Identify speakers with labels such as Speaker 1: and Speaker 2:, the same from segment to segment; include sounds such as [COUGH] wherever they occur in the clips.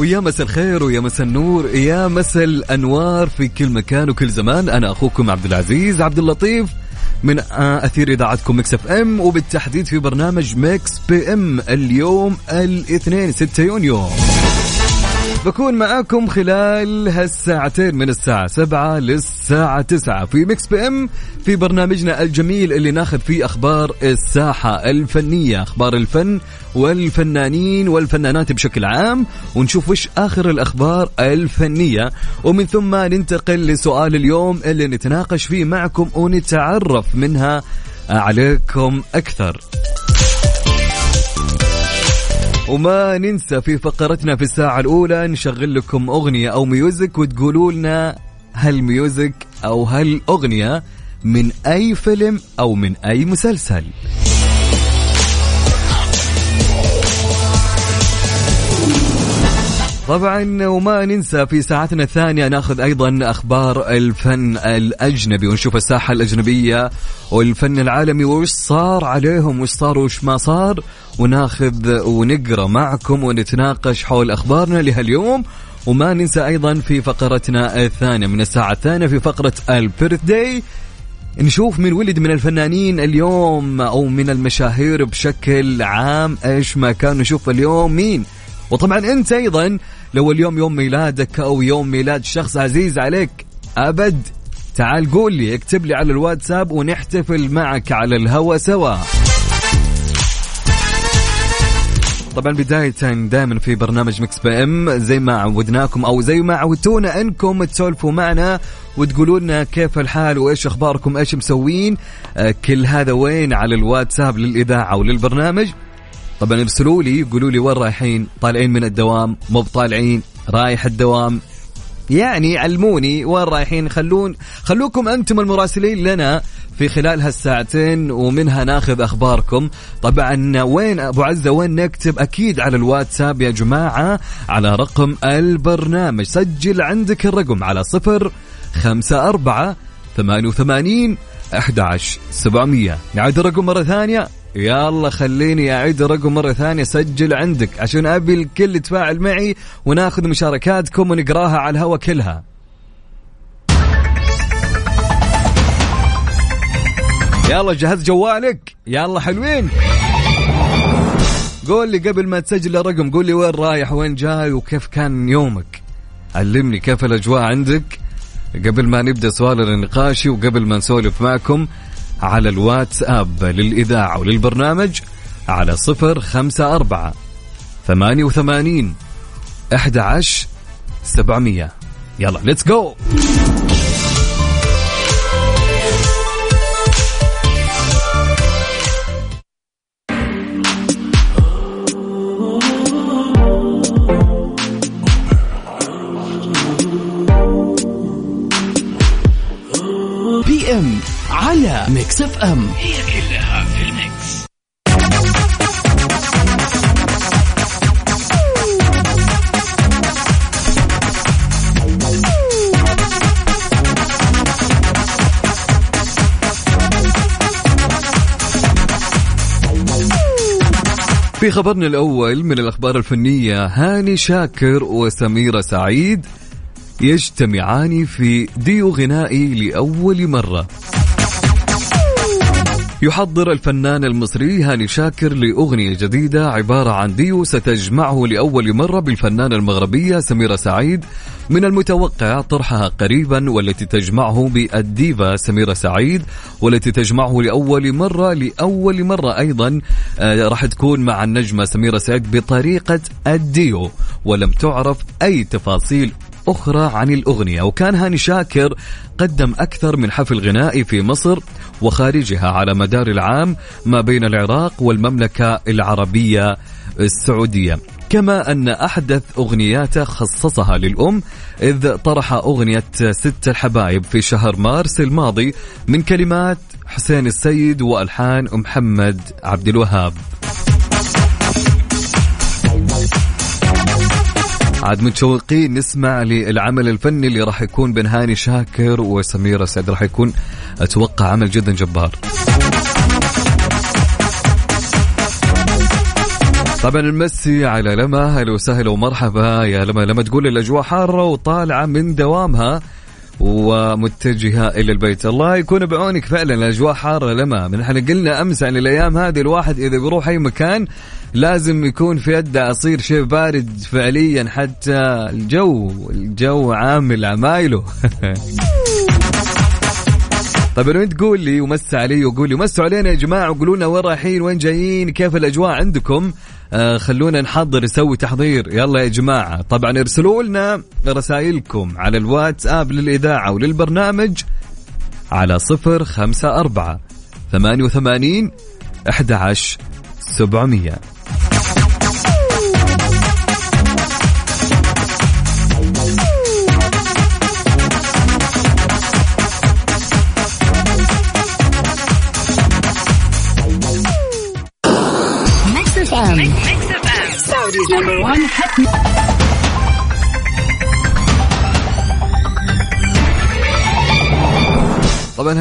Speaker 1: ويا مسا الخير ويا مسا النور يا مسا الأنوار في كل مكان وكل زمان. أنا أخوكم عبد العزيز عبد اللطيف من أثير إذاعتكم Mix FM وبالتحديد في برنامج Mix PM اليوم الاثنين 6 يونيو. بكون معاكم خلال هالساعتين من الساعة 7 للساعة 9 في Mix PM في برنامجنا الجميل اللي ناخذ فيه أخبار الساحة الفنية أخبار الفن والفنانين والفنانات بشكل عام ونشوف وش آخر الأخبار الفنية. ومن ثم ننتقل لسؤال اليوم اللي نتناقش فيه معكم ونتعرف منها عليكم أكثر. وما ننسى في فقرتنا في الساعة الأولى نشغل لكم أغنية أو music وتقولوا لنا هال music أو هالأغنية من أي فيلم أو من أي مسلسل. طبعا وما ننسى في ساعتنا الثانية نأخذ أيضا أخبار الفن الأجنبي ونشوف الساحة الأجنبية والفن العالمي وش صار عليهم وش صار وش ما صار وناخذ ونقرأ معكم ونتناقش حول أخبارنا لهاليوم وما ننسى أيضا في فقرتنا الثانية من الساعة الثانية في فقرة البيرث داي نشوف من ولد من الفنانين اليوم أو من المشاهير بشكل عام إيش ما كان نشوف اليوم مين. وطبعا أنت أيضا لو اليوم يوم ميلادك أو يوم ميلاد شخص عزيز عليك أبد تعال قول لي اكتب لي على الواتساب ونحتفل معك على الهوا سوا. طبعا بداية دائما في برنامج Mix PM زي ما عودناكم أو زي ما عودتونا إنكم تسولفوا معنا وتقولوا لنا كيف الحال وإيش أخباركم إيش مسوين. آه، كل هذا وين؟ على الواتساب للإذاعة وللبرنامج. طبعا ارسلوا لي قولوا لي وين رايحين؟ طالعين من الدوام مو بطالعين رايح الدوام. يعني علموني وين رايحين خلون خلوكم أنتم المراسلين لنا في خلال هالساعتين ومنها ناخذ أخباركم. طبعا وين أبو عزة وين نكتب؟ أكيد على الواتساب يا جماعة على رقم البرنامج. سجل عندك الرقم على صفر خمسة أربعة ثمانية وثمانين أحد عشر سبعمية. نعيد الرقم مرة ثانية. يلا خليني أعيد الرقم مرة ثانية سجل عندك. عشان أبي الكل يتفاعل معي وناخذ مشاركاتكم ونقراها على الهوا كلها. يلا جهز جوالك. يلا حلوين. قول لي قبل ما تسجل الرقم قول لي وين رايح وين جاي وكيف كان يومك. علمني كيف الأجواء عندك قبل ما نبدأ سؤال النقاشي وقبل ما نسولف معكم. على الواتساب للإذاعة وللبرنامج على صفر خمسة أربعة ثمانية وثمانين أحد عشر سبعمية. يلا ليتس جو
Speaker 2: Mix FM.
Speaker 3: هي كلها في ال mix.
Speaker 1: في خبرنا الأول من الأخبار الفنية هاني شاكر وسميرة سعيد يجتمعان في ديو غنائي لأول مرة. يحضر الفنان المصري هاني شاكر لأغنية جديدة عبارة عن ديو ستجمعه لأول مرة بالفنانة المغربية سميرة سعيد. من المتوقع طرحها قريبا والتي تجمعه بالديفا سميرة سعيد والتي تجمعه لأول مرة لأول مرة أيضا آه، راح تكون مع النجمة سميرة سعيد بطريقة الديو. ولم تعرف أي تفاصيل أخرى عن الأغنية. وكان هاني شاكر قدم أكثر من حفل غنائي في مصر وخارجها على مدار العام ما بين العراق والمملكة العربية السعودية. كما أن أحدث أغنياته خصصها للأم إذ طرح أغنية ست الحبايب في شهر مارس الماضي من كلمات حسين السيد وألحان محمد عبد الوهاب. عاد متشوقين نسمع للعمل الفني اللي راح يكون بين هاني شاكر وسميرة سعد. راح يكون أتوقع عمل جدا جبار. طبعا المسي على لما أهلا وسهلا ومرحبا. يا لما لما تقول الأجواء حارة وطالعة من دوامها ومتجهة إلى البيت. الله يكون بعونك فعلا. الأجواء حارة لما من إحنا قلنا أمس عن الأيام هذه الواحد إذا بيروح أي مكان لازم يكون في يده عصير شيء بارد فعليا حتى الجو الجو عامل عمايله. [LAUGHS] طيب لو انت قول لي ومس علي وقول لي مسوا علينا يا جماعة وقولوا لنا وين رايحين وين جايين كيف الأجواء عندكم؟ آه خلونا نحضر نسوي تحضير. يلا يا جماعة. طبعا ارسلوا لنا رسائلكم على الواتساب للإذاعة وللبرنامج على صفر خمسة أربعة ثمانية وثمانين أحد عشر سبعمية.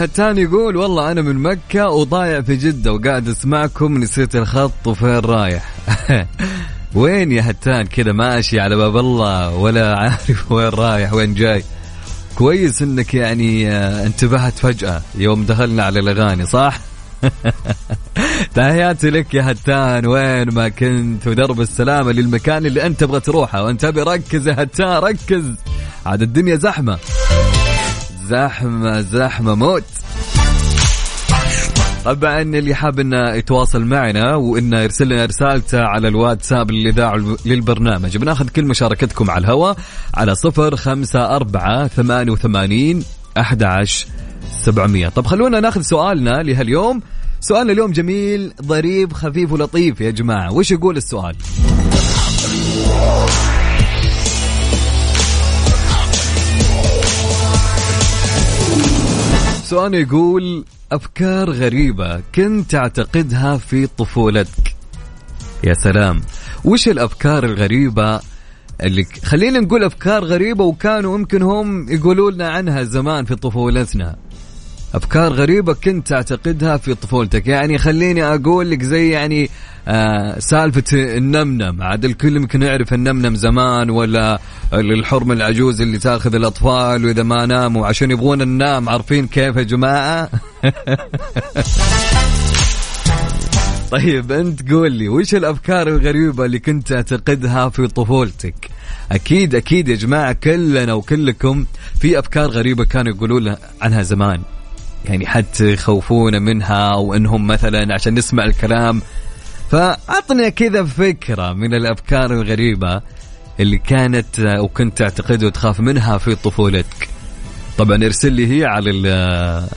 Speaker 1: هتان يقول والله أنا من مكة وضايع في جدة وقاعد أسمعكم نسيت الخط وفين رايح. [LAUGHS] وين يا هتان كذا ماشي على باب الله ولا عارف [LAUGHS] وين رايح وين جاي. كويس إنك يعني آه، انتبهت فجأة يوم دخلنا على الأغاني صح؟ [LAUGHS] تحياتي لك يا هتان وين ما كنت؟ ودرب السلامة للمكان اللي أنت تبغى تروحه وانتبه ركز يا هتان ركز. عاد الدنيا زحمة. زحمة زحمة موت. طبعا اللي حاب إنه يتواصل معنا وإنه يرسل لنا رسالته على الواتساب للاذاعه للبرنامج. بناخذ كل مشاركتكم على الهواء على صفر خمسة أربعة ثمانية وثمانين أحد عشر سبعمية. طب خلونا ناخذ سؤالنا لهاليوم. سؤالنا اليوم جميل ظريف خفيف ولطيف يا جماعة. وش يقول السؤال؟ سؤال يقول أفكار غريبة كنت تعتقدها في طفولتك. يا سلام. وش الأفكار الغريبة اللي خلينا نقول أفكار غريبة وكانوا يمكن هم يقولوا لنا عنها زمان في طفولتنا. أفكار غريبة كنت تعتقدها في طفولتك. يعني خليني أقول لك زي يعني آه سالفة النمنم. عاد الكل يمكن يعرف النمنم زمان ولا الحرمه العجوز اللي تاخذ الأطفال وإذا ما ناموا عشان يبغون ننام عارفين كيف يا جماعة؟ [LAUGHS] طيب أنت قول لي وش الأفكار الغريبة اللي كنت تعتقدها في طفولتك؟ أكيد أكيد يا جماعة كلنا وكلكم في أفكار غريبة كانوا يقولون عنها زمان. يعني حتى يخوفونا منها وانهم مثلا عشان نسمع الكلام. فعطنا كذا فكرة من الأفكار الغريبة اللي كانت أو كنت تعتقد وتخاف منها في طفولتك. طبعا ارسل لي هي على ال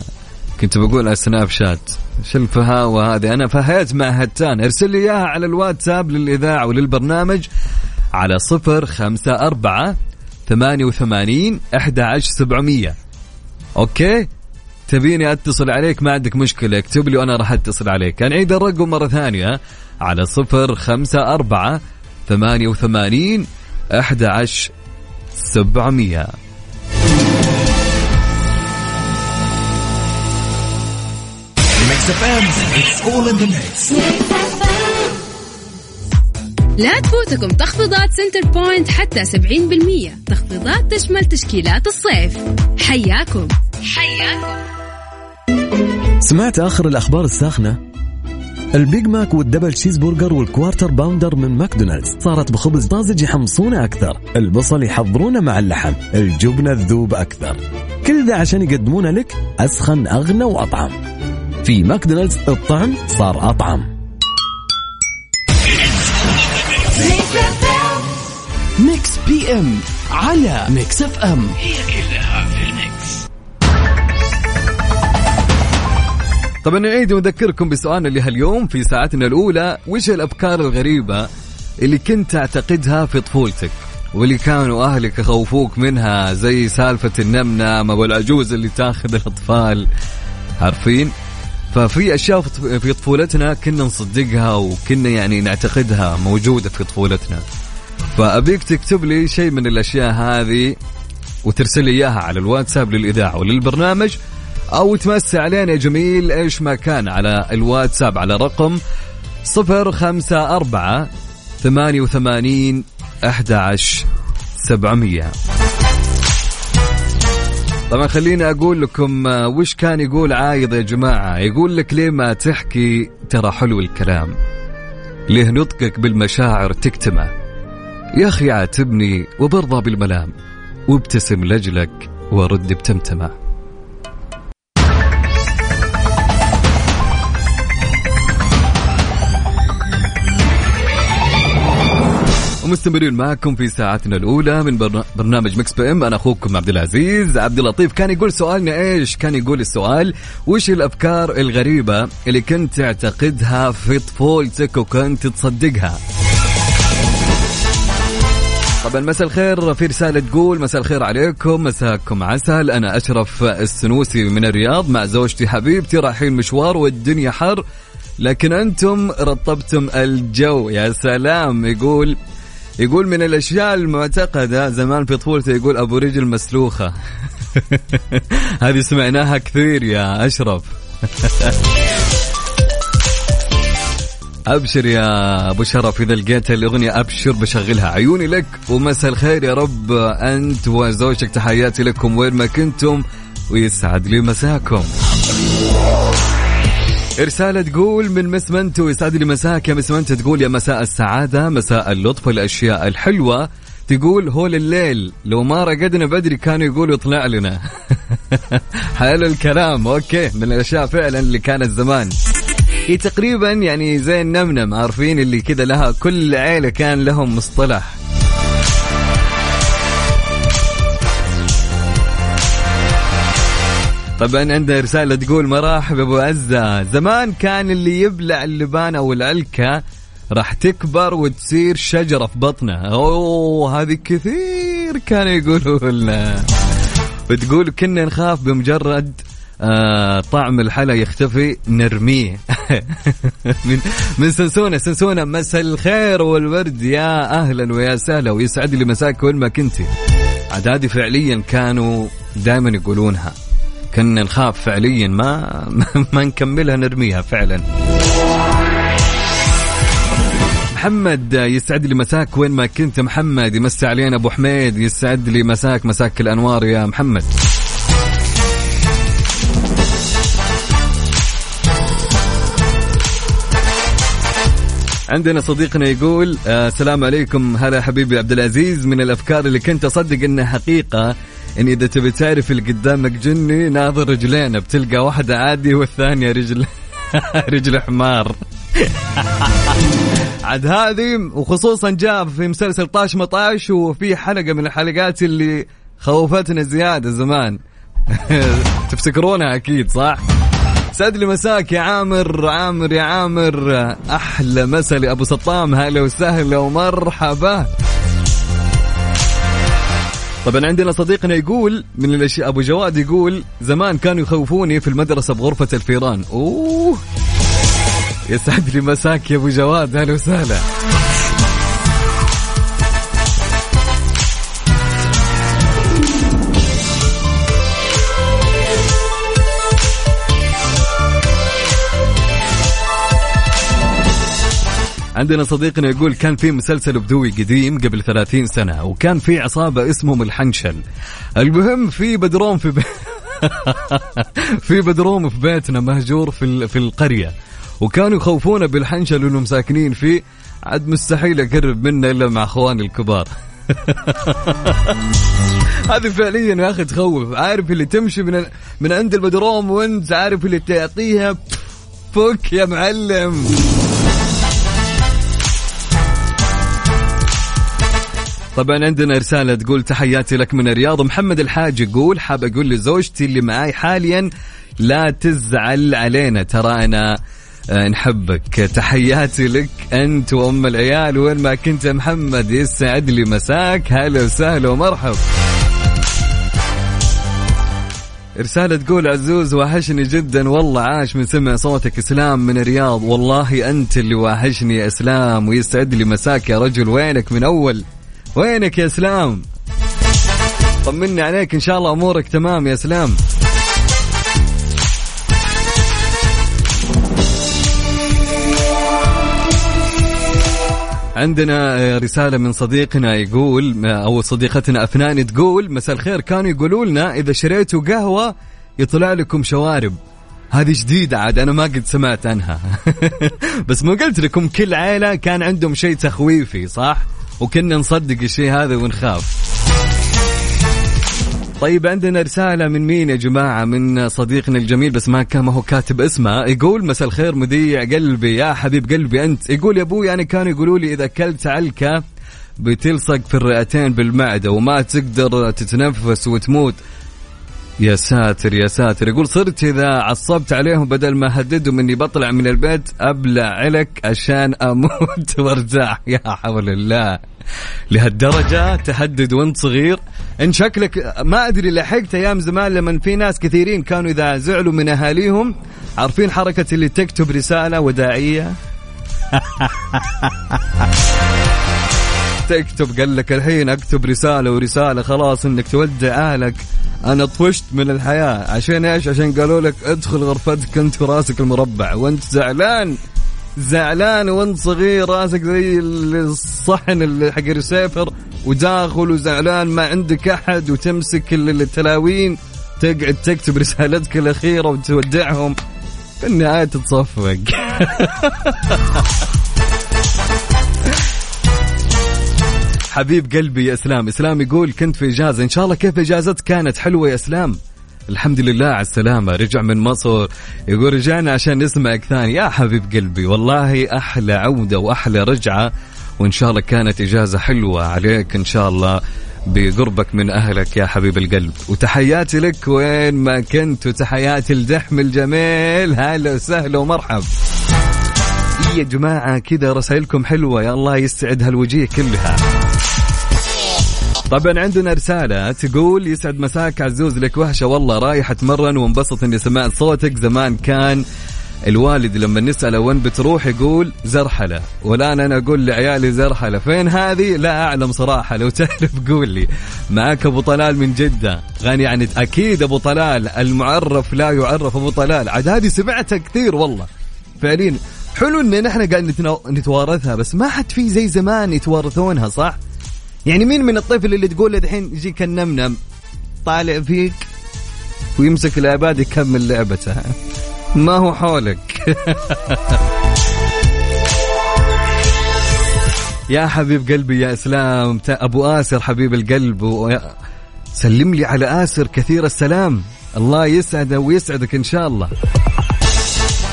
Speaker 1: كنت بقول على سناب شات. شو الفهاوة هذه أنا فهيت مع هتان. ارسل لي إياها على الواتساب للإذاعة وللبرنامج على صفر خمسة أربعة ثمانية وثمانين أحد عشر سبعمية. أوكي؟ تبيني أتصل عليك؟ ما عندك مشكلة. اكتب لي وأنا راح أتصل عليك. نعيد الرقم مرة ثانية على صفر خمسة أربعة ثمانية وثمانين أحد عشر سبعمية.
Speaker 4: لا تفوتكم تخفيضات Centrepoint حتى 70% تخفيضات تشمل تشكيلات الصيف. حياكم. حياكم.
Speaker 5: سمعت آخر الأخبار الساخنة؟ ال Big Mac وال double cheeseburger وال Quarter Pounder من ماكدونالدز صارت بخبز طازج يحمصونه أكثر. البصل يحضرونه مع اللحم. الجبنة تذوب أكثر. كل ذا عشان يقدمونه لك أسخن أغنى وأطعم. في ماكدونالدز الطعم صار أطعم.
Speaker 2: Mix PM على Mix FM
Speaker 3: هي كلها
Speaker 1: طبعا نعيد ونذكركم بسؤالنا لهاليوم في ساعتنا الأولى وش الأفكار الغريبة اللي كنت تعتقدها في طفولتك؟ واللي كانوا أهلك يخوفوك منها زي سالفة النمنم أو العجوز اللي تاخذ الأطفال؟ عارفين؟ ففي أشياء في طفولتنا كنا نصدقها وكنا يعني نعتقدها موجودة في طفولتنا. فأبيك تكتب لي شيء من الأشياء هذه وترسل لي إياها على الواتساب للإذاعة وللبرنامج أو تمسي علينا جميل إيش ما كان على الواتساب على رقم صفر خمسة أربعة ثمانية وثمانين أحد سبعمية. طبعا خليني أقول لكم آه، وش كان يقول عايض يا جماعة؟ يقول لك ليه ما تحكي ترى حلو الكلام؟ ليه نطقك بالمشاعر تكتمه؟ يا أخي عاتبني وبرضى بالملام وابتسم لجلك ورد بتمتمه. ومستمرين معكم في ساعتنا الأولى من برنامج Mix PM. أنا أخوكم عبد العزيز. عبد اللطيف كان يقول سؤالنا إيش؟ كان يقول السؤال وش الأفكار الغريبة اللي كنت تعتقدها في طفولتك وكنت تصدقها؟ طبعا مساء الخير. في رسالة تقول مساء الخير عليكم مساكم عسل. أنا أشرف السنوسي من الرياض مع زوجتي حبيبتي رايحين مشوار والدنيا حر لكن أنتم رطبتم الجو. يا سلام يقول يقول من الأشياء المعتقدة زمان في طفولته يقول أبو رجل مسلوخة. [LAUGHS] هذه سمعناها كثير يا أشرف. [LAUGHS] أبشر يا أبو شرف إذا لقيت الأغنية أبشر بشغلها. عيوني لك ومساء الخير يا رب أنت وزوجك تحياتي لكم وين ما كنتم ويسعد لي مساكم. رسالة تقول من مسمنت ويسعد لي مساك يا مسمنت تقول يا مساء السعادة مساء اللطف الأشياء الحلوة. تقول هول الليل لو ما رقدنا بدري كانوا يقولوا طلع لنا. [LAUGHS] حلو الكلام. أوكي من الأشياء فعلا اللي كانت زمان. هي تقريبا يعني زي النمنم عارفين اللي كذا لها كل عيلة كان لهم مصطلح. طبعا عندنا رسالة تقول مرحبا أبو عزة. زمان كان اللي يبلع اللبان أو العلكة راح تكبر وتصير شجرة في بطنه. أوه هذه كثير كانوا يقولوا لنا. بتقول كنا نخاف بمجرد آه طعم الحلا يختفي نرميه. [LAUGHS] من من سنسونة. سنسونة مساء الخير والورد. يا أهلا ويا سهلا. ويسعد لي مساك وين ما كنتي هذه فعليا كانوا دائما يقولونها. كنا نخاف فعليا ما [LAUGHS] ما نكملها نرميها فعلا. محمد يسعد لي مساك وين ما كنت محمد؟ يمسي علينا أبو حميد يسعد لي مساك مساك الأنوار يا محمد. عندنا صديقنا يقول آه السلام عليكم. هلا حبيبي عبد العزيز من الأفكار اللي كنت أصدق إنها حقيقة إن إذا تبي تعرف اللي قدامك جني ناظر رجلين بتلقى واحدة عادي والثانية رجل [LAUGHS] رجل حمار. [LAUGHS] عاد هذه وخصوصا جاء في مسلسل طاش مطاش وفي حلقة من الحلقات اللي خوفتنا زيادة زمان. [LAUGHS] تفتكرونها أكيد صح؟ سعد لي مساك يا عامر عامر يا عامر. أحلى مسا لأبو سطام هلا وسهلا ومرحبا. طبعا عندنا صديقنا يقول من الأشياء أبو جواد يقول زمان كانوا يخوفوني في المدرسة بغرفة الفيران. أوه! يسعد لي مساك يا أبو جواد أهلا وسهلا. عندنا صديقنا يقول كان في مسلسل بدوي قديم قبل 30 سنة وكان في عصابة اسمهم الحنشل المهم في بدروم في بي... [LAUGHS] في بدروم في بيتنا مهجور في في القرية وكانوا يخوفونا بالحنشل انهم ساكنين فيه. عاد مستحيل أقرب منه إلا مع أخواني الكبار. [LAUGHS] هذه فعليا يا أخي تخوف. عارف اللي تمشي من من عند البدروم وأنت عارف اللي تعطيها؟ فك يا معلم. طبعا عندنا رسالة تقول تحياتي لك من الرياض. محمد الحاج يقول حاب أقول لزوجتي اللي معاي حاليا لا تزعل علينا. ترى أنا آه، نحبك. تحياتي لك أنت وأم العيال. وين ما كنت محمد يسعد لي مساك. هلا وسهلا ومرحب رسالة تقول عزوز وحشني جدا. والله عاش من سمع صوتك. إسلام من الرياض. والله أنت اللي واحشني يا إسلام ويسعد لي مساك. يا رجل وينك من أول؟ وينك يا اسلام طمني عليك إن شاء الله أمورك تمام يا اسلام عندنا آه، رسالة من صديقنا يقول أو صديقتنا أفنان تقول مساء الخير. كانوا يقولوا لنا إذا شريتوا قهوة يطلع لكم شوارب. هذه جديدة عاد أنا ما قد سمعت عنها. [LAUGHS] بس ما قلت لكم كل عائلة كان عندهم شيء تخويفي صح؟ وكنا نصدق الشيء هذا ونخاف. طيب عندنا رسالة من مين يا جماعة؟ من صديقنا الجميل بس ما كان هو كاتب اسمه. يقول مساء الخير مذيع قلبي. يا حبيب قلبي أنت يقول يا أبوي يعني كانوا يقولوا لي إذا أكلت علكة بتلصق في الرئتين بالمعدة وما تقدر تتنفس وتموت. يا ساتر يا ساتر. يقول صرت إذا عصبت عليهم بدل ما اهددهم إني بطلع من البيت أبلع علك عشان أموت [LAUGHS] وأرتاح. يا حول الله. لهالدرجة تهدد وأنت صغير؟ إن شكلك ما أدري لحقت أيام زمان لما في ناس كثيرين كانوا إذا زعلوا من أهاليهم عارفين حركة اللي تكتب رسالة وداعية؟ [LAUGHS] تكتب قال لك الحين أكتب رسالة ورسالة خلاص إنك تودع أهلك. أنا طفشت من الحياة. عشان إيش؟ عشان قالوا لك ادخل غرفتك أنت وراسك المربع. وأنت زعلان. زعلان وأنت صغير راسك زي الصحن اللي حق الرسيفر وداخل وزعلان ما عندك أحد. وتمسك التلاوين. تقعد تكتب رسالتك الأخيرة وتودعهم. في النهاية تتصفق. [LAUGHS] حبيب قلبي يا إسلام. إسلام يقول كنت في إجازة. إن شاء الله كيف إجازتك؟ كانت حلوة يا إسلام. الحمد لله على السلامة. رجع من مصر. يقول رجعنا عشان نسمعك ثاني. يا حبيب قلبي والله أحلى عودة وأحلى رجعة. وإن شاء الله كانت إجازة حلوة عليك. إن شاء الله بقربك من أهلك يا حبيب القلب. وتحياتي لك وين ما كنت. وتحياتي الدحم الجميل. هلا وسهلا ومرحب. يا جماعة كذا رسائلكم حلوة. يا الله يستعد هالوجيه كلها. طبعا عندنا رسالة تقول يسعد مساك عزوز لك وحشة والله رايح أتمرن وانبسط إني سمعت صوتك. زمان كان الوالد لما نسأله وين بتروح يقول زرحلة. والآن أنا أقول لعيالي زرحلة. فين هذه؟ لا أعلم صراحة. لو تعرف قول لي. معك أبو طلال من جدة. غني يعني أكيد أبو طلال. المعرف لا يعرف أبو طلال. عاد هذه سمعتها كثير والله. فعليا. حلو إن نحن قاعد نتوارثها بس ما حد في زي زمان يتوارثونها صح؟ يعني مين من الطفل اللي تقول له الحين يجيك النمنم طالع فيك ويمسك ال iPad يكمل لعبته؟ ما هو حولك. [LAUGHS] يا حبيب قلبي يا إسلام أبو آسر حبيب القلب و... سلم لي على آسر كثير السلام. الله يسعده ويسعدك إن شاء الله.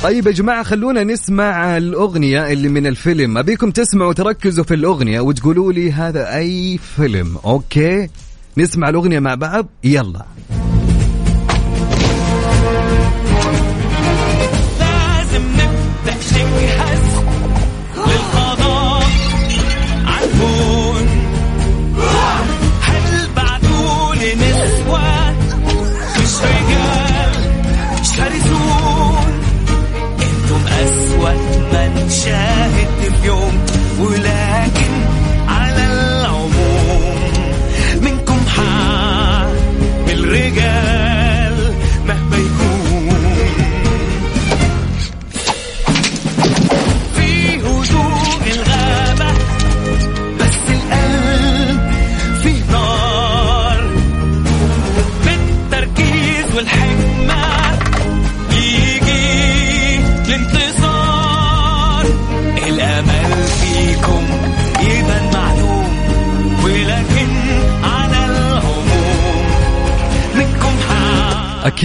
Speaker 1: طيب يا جماعة خلونا نسمع الأغنية اللي من الفيلم. أبيكم تسمعوا وتركزوا في الأغنية وتقولوا لي هذا أي فيلم. okay؟ نسمع الأغنية مع بعض. يلا.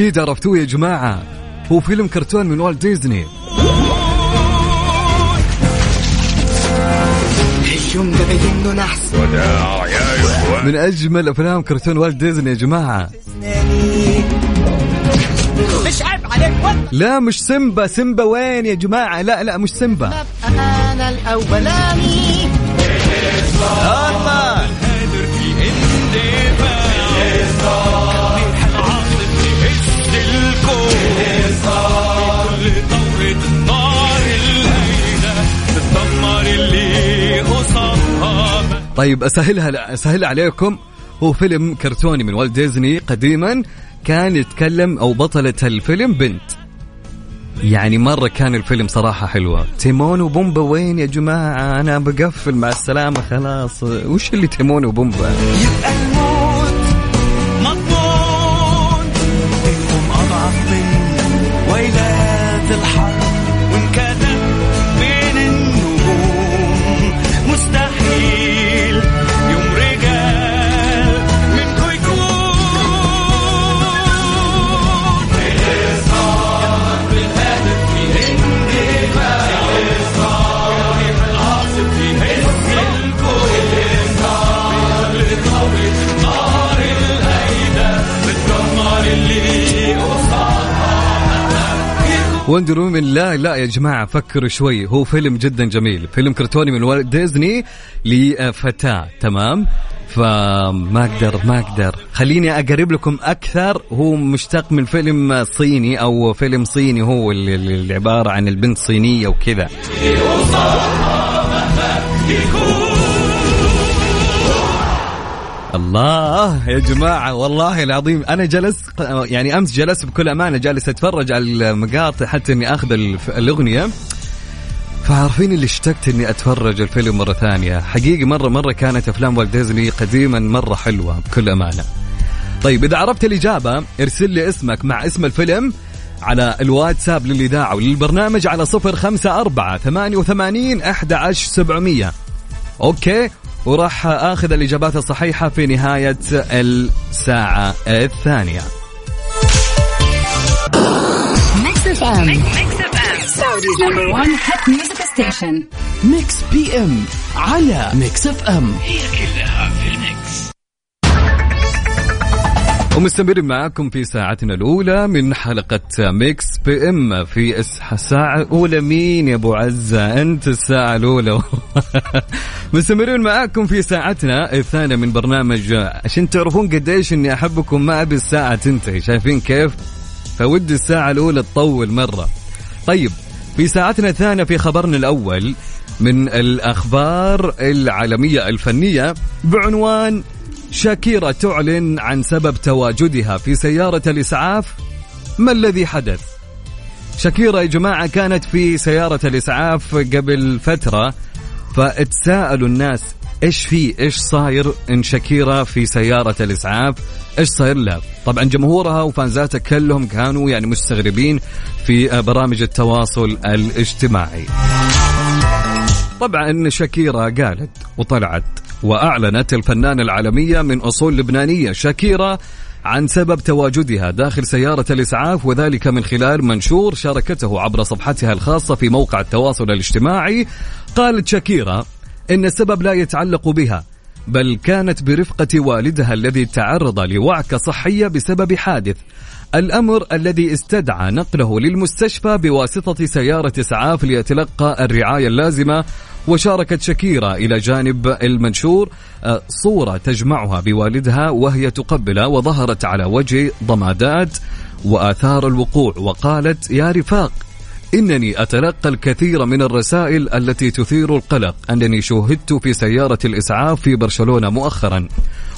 Speaker 1: أكيد عرفتوه يا جماعة. هو فيلم كرتون من والت ديزني. من أجمل أفلام كرتون والت ديزني يا جماعة.
Speaker 6: مش عيب عليك
Speaker 1: لا مش سيمبا. سيمبا وين يا جماعة؟ لا لا مش سيمبا.
Speaker 6: أنا الأولاني.
Speaker 1: الله. طيب أسهلها اسهلها عليكم. هو فيلم كرتوني من والت ديزني قديما كان يتكلم أو بطلة الفيلم بنت. يعني مرة كان الفيلم صراحة حلوة. تيمون وبومبا وين يا جماعة؟ أنا بقفل مع السلامة خلاص. وش اللي تيمون وبومبا؟ وندر وومن لا لا يا جماعة فكروا شوي. هو فيلم جدا جميل. فيلم كرتوني من والت ديزني لفتاة. تمام؟ فما أقدر ما أقدر. خليني أقرب لكم أكثر. هو مشتق من فيلم صيني أو فيلم صيني. هو اللي, عبارة عن البنت صينية وكذا. [LAUGHS] الله. يا جماعة والله العظيم أنا جلس يعني أمس جلست بكل أمانة جالس أتفرج على المقاطع حتى إني أخذ الأغنية. فعارفين اللي اشتقت إني أتفرج الفيلم مرة ثانية. حقيقي مرة مرة كانت أفلام والت ديزني قديما مرة حلوة بكل أمانة. طيب إذا عرفت الإجابة ارسل لي اسمك مع اسم الفيلم على الواتساب للإذاعة وللبرنامج على صفر خمسة أربعة ثمانية وراح آخذ الإجابات الصحيحة في
Speaker 7: hit music station.
Speaker 2: Mix PM على Mix FM
Speaker 3: هي كلها في ال mix.
Speaker 1: ومستمرين معكم في ساعتنا الأولى من حلقة Mix PM في الساعة الأولى. مين يا أبو عزة؟ أنت الساعة الأولى. [LAUGHS] مستمرين معكم في ساعتنا الثانية من برنامج عشان تعرفون قديش إني أحبكم. ما أبي الساعة تنتهي. شايفين كيف؟ فودي الساعة الأولى تطول مرة. طيب في ساعتنا الثانية في خبرنا الأول من الأخبار العالمية الفنية بعنوان شاكيرا تعلن عن سبب تواجدها في سيارة الإسعاف؟ ما الذي حدث؟ شاكيرا يا جماعة كانت في سيارة الإسعاف قبل فترة فتساءلوا الناس إيش في؟ إيش صاير إن شاكيرا في سيارة الإسعاف؟ إيش صاير لها؟ طبعا جمهورها وفانزاتها كلهم كانوا يعني مستغربين في برامج التواصل الاجتماعي. طبعا شاكيرا قالت وطلعت وأعلنت الفنانة العالمية من أصول لبنانية شاكيرا عن سبب تواجدها داخل سيارة الإسعاف وذلك من خلال منشور شاركته عبر صفحتها الخاصة في موقع التواصل الاجتماعي. قالت شاكيرا إن السبب لا يتعلق بها بل كانت برفقة والدها الذي تعرض لوعكة صحية بسبب حادث. الأمر الذي استدعى نقله للمستشفى بواسطة سيارة إسعاف ليتلقى الرعاية اللازمة وشاركت شكيرة إلى جانب المنشور آه، صورة تجمعها بوالدها وهي تقبله وظهرت على وجه ضمادات وآثار الوقوع وقالت يا رفاق إنني أتلقى الكثير من الرسائل التي تثير القلق أنني شوهدت في سيارة الإسعاف في برشلونة مؤخرا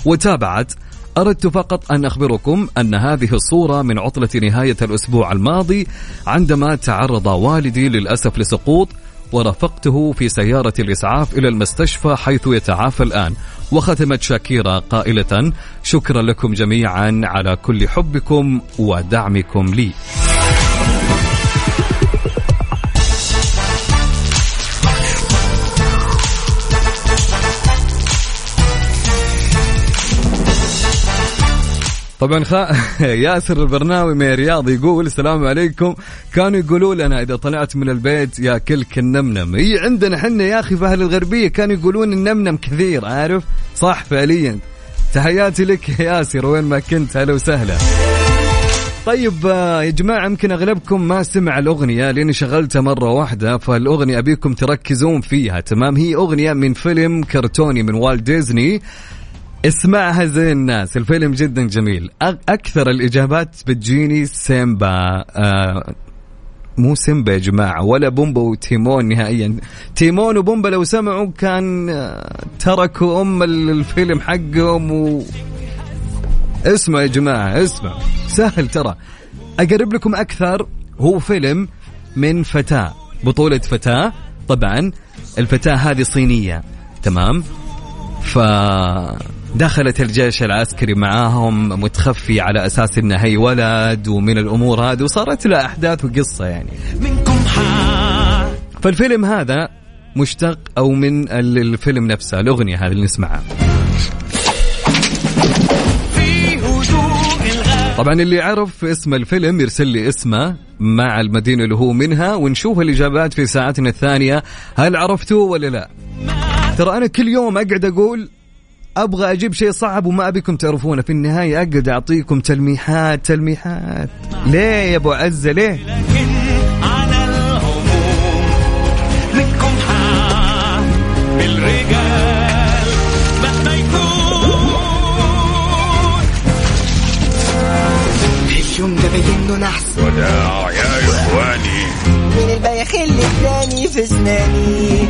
Speaker 1: وتابعت أردت فقط أن أخبركم أن هذه الصورة من عطلة نهاية الأسبوع الماضي عندما تعرض والدي للأسف لسقوط ورافقته في سيارة الإسعاف إلى المستشفى حيث يتعافى الآن. وختمت شاكيرا قائلة شكرا لكم جميعا على كل حبكم ودعمكم لي. طبعا خ... [LAUGHS] ياسر البرناوي من الرياض يقول السلام عليكم. كانوا يقولوا لنا إذا طلعت من البيت ياكلك النمنم. هي عندنا حنا يا أخي في أهل الغربية كانوا يقولون النمنم كثير عارف؟ صح فعليا. تحياتي لك يا ياسر وين ما كنت هلا وسهلا. طيب آه، يا جماعة يمكن أغلبكم ما سمع الأغنية لأني شغلتها مرة واحدة فالأغنية أبيكم تركزون فيها. تمام هي أغنية من فيلم كرتوني من والت ديزني. اسمعها زي الناس الفيلم جدا جميل. أكثر الإجابات بتجيني سيمبا آه مو سيمبا يا جماعة ولا بومبا وتيمون نهائيا. تيمون وبومبا لو سمعوا كان آه، تركوا أم ال- الفيلم حقهم و... اسمع يا جماعة اسمع. سهل ترى. أقرب لكم أكثر هو فيلم من فتاة بطولة فتاة. طبعا الفتاة هذه صينية تمام؟ فدخلت الجيش العسكري معاهم متخفي على أساس إنه هي ولد ومن الأمور هذه وصارت له أحداث وقصة يعني. فالفيلم هذا مشتق أو من ال- الفيلم نفسه الأغنية هذه اللي نسمعها. طبعا اللي يعرف اسم الفيلم يرسل لي اسمه مع المدينة اللي هو منها ونشوف الإجابات في ساعتنا الثانية هل عرفتوه ولا لا. ترى أنا كل يوم أقعد أقول أبغى أجيب شيء صعب وما أبيكم تعرفونه. في النهاية أقعد أعطيكم تلميحات تلميحات. ليه يا أبو عزة ليه؟
Speaker 8: اليوم ده له نحس.
Speaker 9: وداع يا إخواني.
Speaker 8: من البياخ اللي اداني في اسناني.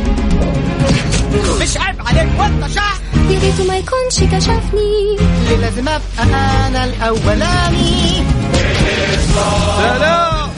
Speaker 8: مش عيب عليك وانت شعب
Speaker 10: يا ريته ما يكونش كشفني
Speaker 8: اللي لازم ابقى أنا الاولاني
Speaker 1: سلام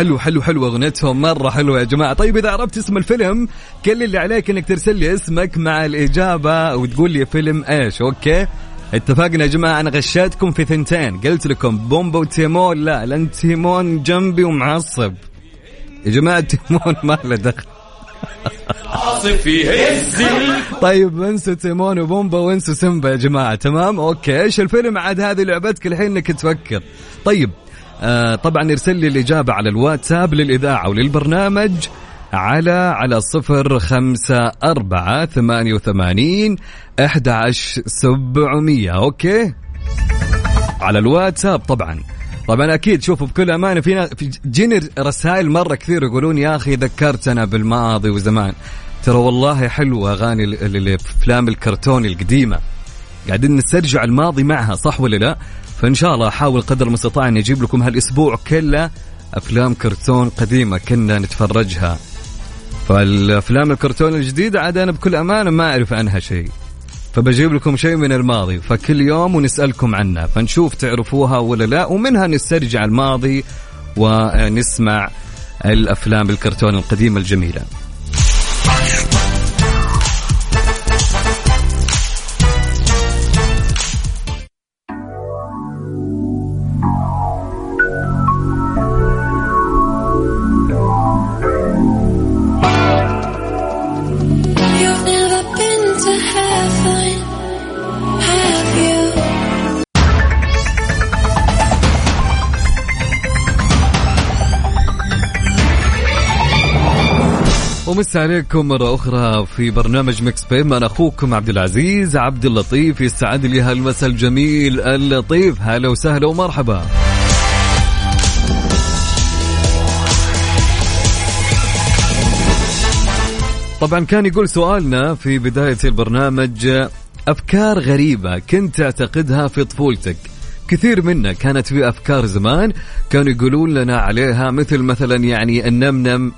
Speaker 1: حلو حلو حلو أغنيتهم مرة حلوة يا جماعة. طيب إذا عرفت اسم الفيلم كل اللي عليك إنك ترسل لي اسمك مع الإجابة وتقول لي فيلم إيش. okay؟ اتفقنا يا جماعة أنا غشيتكم في ثنتين. قلت لكم بومبا وتيمون. لا لأن تيمون جنبي ومعصب. يا جماعة تيمون ما له دخل. [LAUGHS] طيب انسوا تيمون وبومبا وانسوا سيمبا يا جماعة تمام؟ okay إيش الفيلم؟ عاد هذه لعبتك الحين إنك تفكر. طيب آه طبعا ارسل لي الإجابة على الواتساب للإذاعة وللبرنامج على على صفر خمسة أربعة ثمانية وثمانين أحد سبعمية. أوكي؟ على الواتساب طبعا. طبعا أكيد شوفوا بكل أمانة في جيني رسائل مرة كثير يقولون يا أخي ذكرتنا بالماضي وزمان. ترى والله حلوة أغاني ال- ال- الافلام الكرتون القديمة. قاعدين نسترجع الماضي معها صح ولا لا؟ فإن شاء الله أحاول قدر المستطاع اني أجيب لكم هالأسبوع كله أفلام كرتون قديمة كنا نتفرجها. فالأفلام الكرتون الجديدة عاد أنا بكل أمانة ما أعرف عنها شيء. فبجيب لكم شيء من الماضي فكل يوم ونسألكم عنها فنشوف تعرفوها ولا لا ومنها نسترجع الماضي ونسمع الأفلام الكرتون القديمة الجميلة. ومس عليكم مرة أخرى في برنامج مكس بيم أنا أخوكم عبد العزيز عبد اللطيف يسعد لي. هالمساء الجميل اللطيف. هلا وسهلا ومرحبا. طبعا كان يقول سؤالنا في بداية البرنامج أفكار غريبة كنت تعتقدها في طفولتك. كثير منا كانت في أفكار زمان كانوا يقولون لنا عليها مثل مثلا يعني النمنم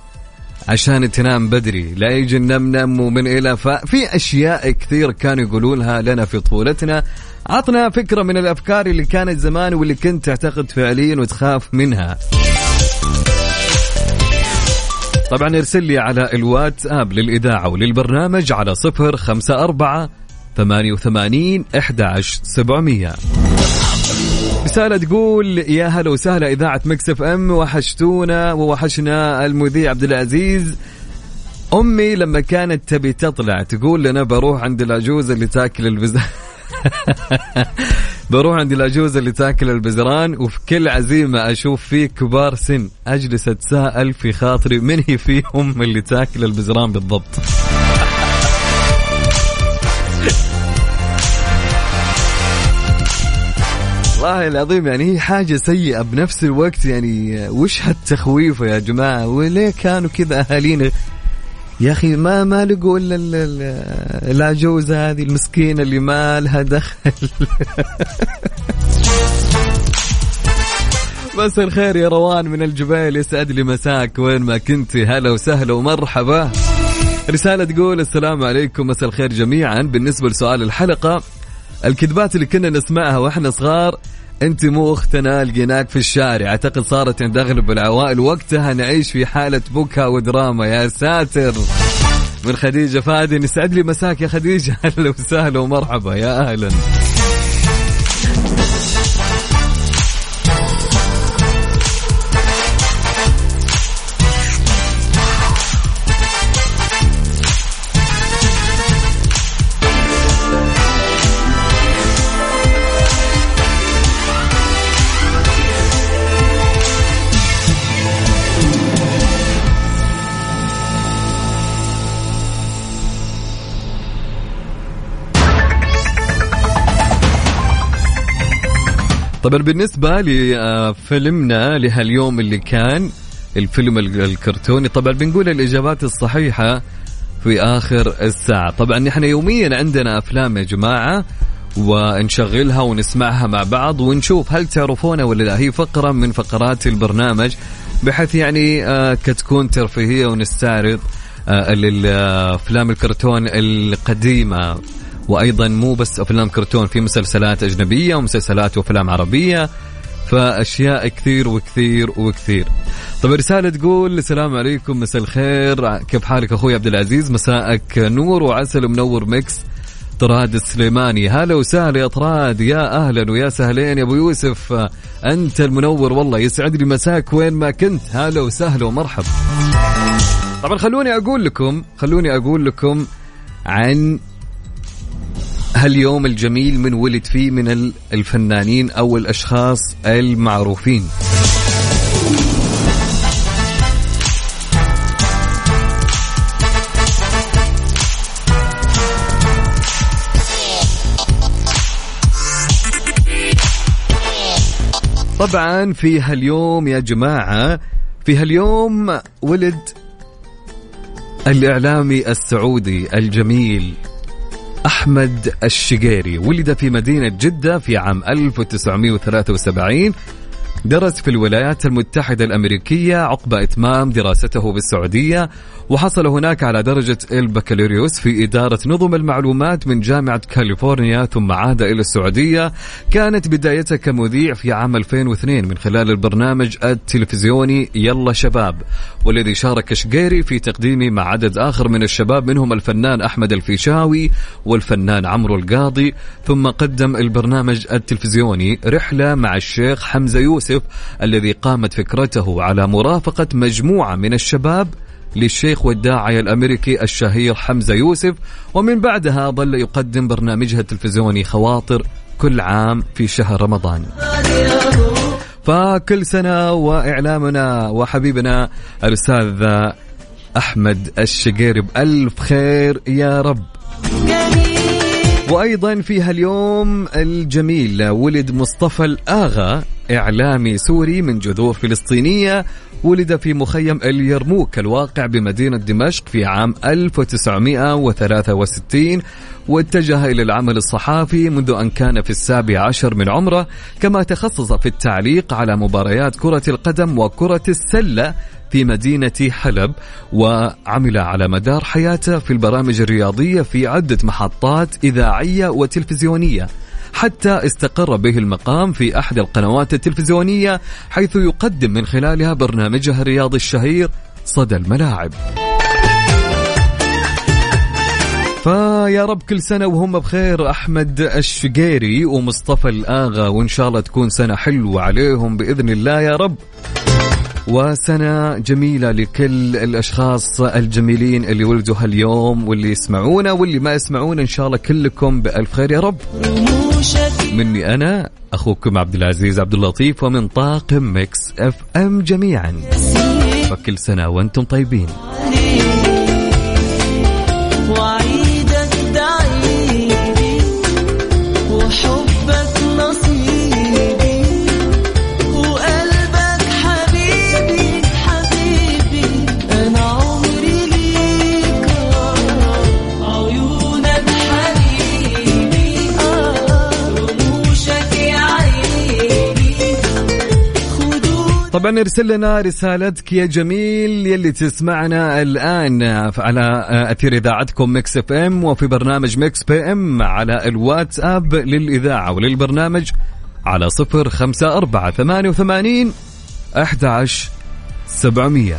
Speaker 1: عشان تنام بدري. لا يجي النمنم ومن إلى ففي أشياء كثير كانوا يقولونها لنا في طفولتنا. عطنا فكرة من الأفكار اللي كانت زمان واللي كنت تعتقد فعليا وتخاف منها. طبعا ارسل لي على الواتساب للإذاعة وللبرنامج على صفر خمسة أربعة ثمانية وثمانين أحد سبعمية. رسالة تقول يا هلا وسهلا إذاعة مكسف أم وحشتونا ووحشنا المذيع عبد العزيز. أمي لما كانت تبي تطلع تقول لنا بروح عند العجوز اللي تاكل البزران. [LAUGHS] بروح عند العجوز اللي تاكل البزران وفي كل عزيمة أشوف فيه كبار سن. أجلس أتساءل في خاطري من هي فيهم اللي تاكل البزران بالضبط؟ والله العظيم يعني هي حاجة سيئة بنفس الوقت يعني وش هالتخويف يا جماعة؟ وليه كانوا كذا أهالينا؟ يا أخي ما ما لقوا إلا العجوزه هذه المسكينة اللي ما لها دخل. [LAUGHS] بس الخير يا روان من الجبال يسعد لي مساك. وين ما كنتي هلا وسهلا ومرحبا. رسالة تقول السلام عليكم. مساء الخير جميعا. بالنسبة لسؤال الحلقة الكذبات اللي كنا نسمعها وإحنا صغار انت مو اختنا لقيناك في الشارع. أعتقد صارت عند اغلب العوائل وقتها نعيش في حالة بكاء ودراما. يا ساتر. من خديجة فادي يسعد لي مساك يا خديجة. [LAUGHS] أهلا وسهلا ومرحبا. يا أهلا. طبعا بالنسبة لفيلمنا لهاليوم اللي كان الفيلم الكرتوني طبعا بنقول الإجابات الصحيحة في آخر الساعة. طبعا نحن يوميا عندنا أفلام يا جماعة ونشغلها ونسمعها مع بعض ونشوف هل تعرفونها ولا لا. هي فقرة من فقرات البرنامج بحيث يعني آه كتكون ترفيهية ونستعرض آه الافلام الكرتون القديمة. وأيضا مو بس أفلام كرتون في مسلسلات أجنبية ومسلسلات وأفلام عربية فأشياء كثير وكثير وكثير. طيب رسالة تقول السلام عليكم مساء الخير. كيف حالك أخوي عبد العزيز؟ مساءك نور وعسل ومنور مكس طراد السليماني هلا وسهلا يا طراد يا أهلا ويا سهلين. يا أبو يوسف أنت المنور والله يسعد لي مساك وين ما كنت. هلا وسهلا ومرحب طبعا خلوني أقول لكم خلوني أقول لكم عن هاليوم الجميل من ولد فيه من الفنانين أو الأشخاص المعروفين. طبعا في هاليوم يا جماعة في هاليوم ولد الإعلامي السعودي الجميل أحمد الشقيري ولد في مدينة جدة في عام 1973 درس في الولايات المتحدة الأمريكية عقب إتمام دراسته بالسعودية وحصل هناك على درجة البكالوريوس في إدارة نظم المعلومات من جامعة كاليفورنيا ثم عاد إلى السعودية. كانت بدايته كمذيع في عام 2002 من خلال البرنامج التلفزيوني يلا شباب والذي شارك شقيري في تقديمه مع عدد آخر من الشباب منهم الفنان أحمد الفيشاوي والفنان عمرو القاضي. ثم قدم البرنامج التلفزيوني رحلة مع الشيخ حمزة يوسف. الذي قامت فكرته على مرافقة مجموعة من الشباب للشيخ والداعية الأمريكي الشهير حمزة يوسف ومن بعدها ظل يقدم برنامجها التلفزيوني خواطر كل عام في شهر رمضان. فكل سنة وإعلامنا وحبيبنا الأستاذ أحمد الشقيري بألف خير يا رب. وأيضا في هاليوم الجميل ولد مصطفى الآغا إعلامي سوري من جذور فلسطينية ولد في مخيم اليرموك الواقع بمدينة دمشق في عام 1963 واتجه إلى العمل الصحافي منذ أن كان في السابع عشر من عمره كما تخصص في التعليق على مباريات كرة القدم وكرة السلة في مدينة حلب وعمل على مدار حياته في البرامج الرياضية في عدة محطات إذاعية وتلفزيونية. حتى استقر به المقام في أحد القنوات التلفزيونية حيث يقدم من خلالها برنامجه الرياضي الشهير صدى الملاعب. فيا رب كل سنة وهم بخير أحمد الشقيري ومصطفى الآغا وإن شاء الله تكون سنة حلوة عليهم بإذن الله يا رب. وسنة جميلة لكل الأشخاص الجميلين اللي ولدوا هاليوم واللي يسمعونا واللي ما يسمعونا إن شاء الله كلكم بألف خير يا رب. مني أنا أخوكم عبد العزيز عبد اللطيف ومن طاقم Mix FM جميعا. فكل سنة وأنتم طيبين. طبعا ارسل لنا رسالتك يا جميل يلي تسمعنا الآن على أثير إذاعتكم Mix FM وفي برنامج Mix PM على الواتساب للإذاعة وللبرنامج على صفر خمسة أربعة ثمانية وثمانين أحد عشر سبعمية.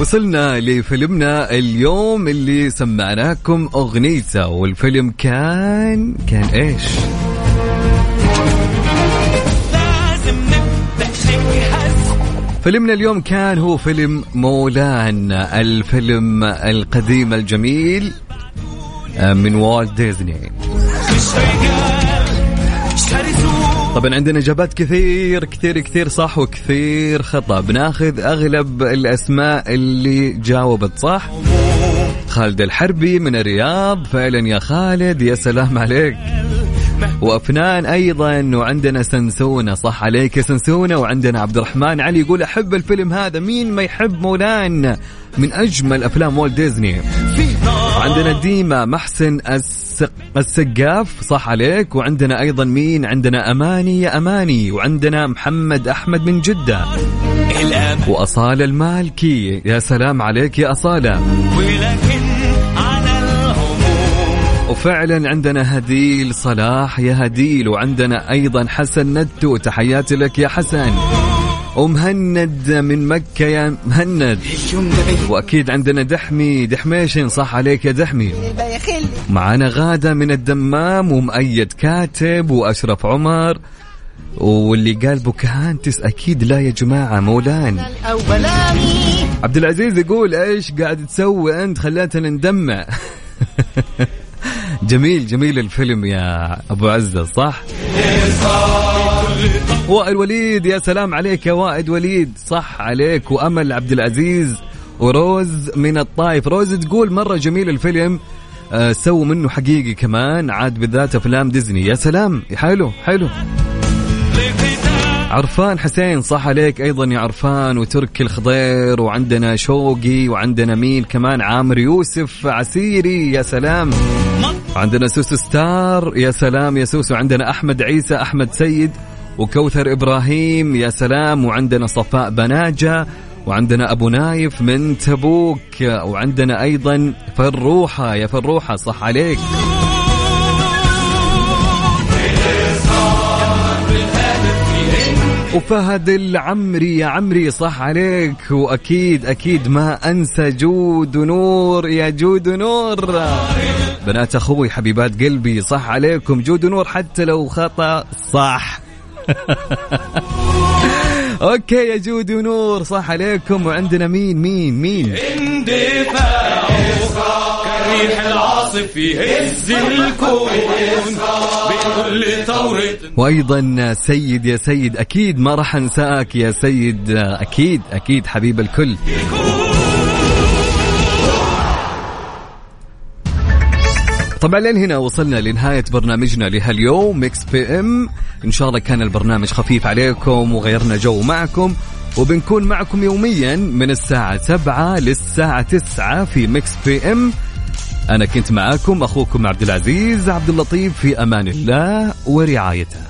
Speaker 1: وصلنا لفيلمنا اليوم اللي سمعناكم اغنيته والفيلم كان كان إيش؟ فيلمنا اليوم كان هو فيلم مولان الفيلم القديم الجميل آه، من والت ديزني طبعا عندنا إجابات كثير كثير كثير صح وكثير خطأ. بناخذ أغلب الأسماء اللي جاوبت صح. خالد الحربي من الرياض فعلا يا خالد يا سلام عليك. وأفنان أيضا وعندنا سنسونة. صح عليك يا سنسونة وعندنا عبد الرحمن علي يقول أحب الفيلم هذا. مين ما يحب مولان؟ من أجمل أفلام والت ديزني. وعندنا ديما محسن السق... السقاف صح عليك. وعندنا أيضا مين؟ عندنا أماني يا أماني وعندنا محمد أحمد من جدة. وأصالة المالكي. يا سلام عليك يا أصالة.
Speaker 9: ولكن
Speaker 1: وفعلا عندنا هديل صلاح يا هديل وعندنا أيضا حسن ندو تحياتي لك يا حسن. ومهند من مكة يا مهند. وأكيد عندنا دحمي. دحميشن صح عليك يا دحمي. معنا غادة من الدمام ومؤيد كاتب وأشرف عمر. واللي قال بوكهانتس أكيد لا يا جماعة مولان عبد العزيز يقول إيش قاعد تسوي أنت؟ خليتنا ندمع. [LAUGHS] جميل جميل الفيلم يا أبو عزة صح؟ وائل وليد يا سلام عليك يا وائل وليد. صح عليك وأمل عبد العزيز وروز من الطايف روز تقول مرة جميل الفيلم آه سووا منه حقيقي كمان عاد بالذات أفلام ديزني. يا سلام حلو حلو. عرفان حسين صح عليك أيضا يا عرفان وتركي الخضير وعندنا شوقي وعندنا مين كمان؟ عامر يوسف عسيري يا سلام. وعندنا سوسو ستار يا سلام يا سوسو. عندنا أحمد عيسى أحمد سيد. وكوثر إبراهيم يا سلام وعندنا صفاء بناجة وعندنا أبو نايف من تبوك وعندنا أيضا فروحه يا فروحه صح عليك. وفهد العمري يا عمري صح عليك. وأكيد أكيد ما أنسى جود ونور يا جود ونور بنات أخوي حبيبات قلبي صح عليكم. جود ونور حتى لو خطأ صح. [LAUGHS] okay يا جود ونور صح عليكم وعندنا مين مين مين؟
Speaker 9: اندفاع الريح العاصف في هز الكون بكل ثورة
Speaker 1: وأيضا سيد يا سيد أكيد ما راح أنساك يا سيد أكيد أكيد حبيب الكل. طبعا لين هنا وصلنا لنهاية برنامجنا لهاليوم Mix PM إن شاء الله كان البرنامج خفيف عليكم وغيرنا جو معكم وبنكون معكم يوميا من الساعة 7 للساعة 9 في Mix PM أنا كنت معاكم أخوكم عبد العزيز عبد اللطيف في أمان الله ورعايته.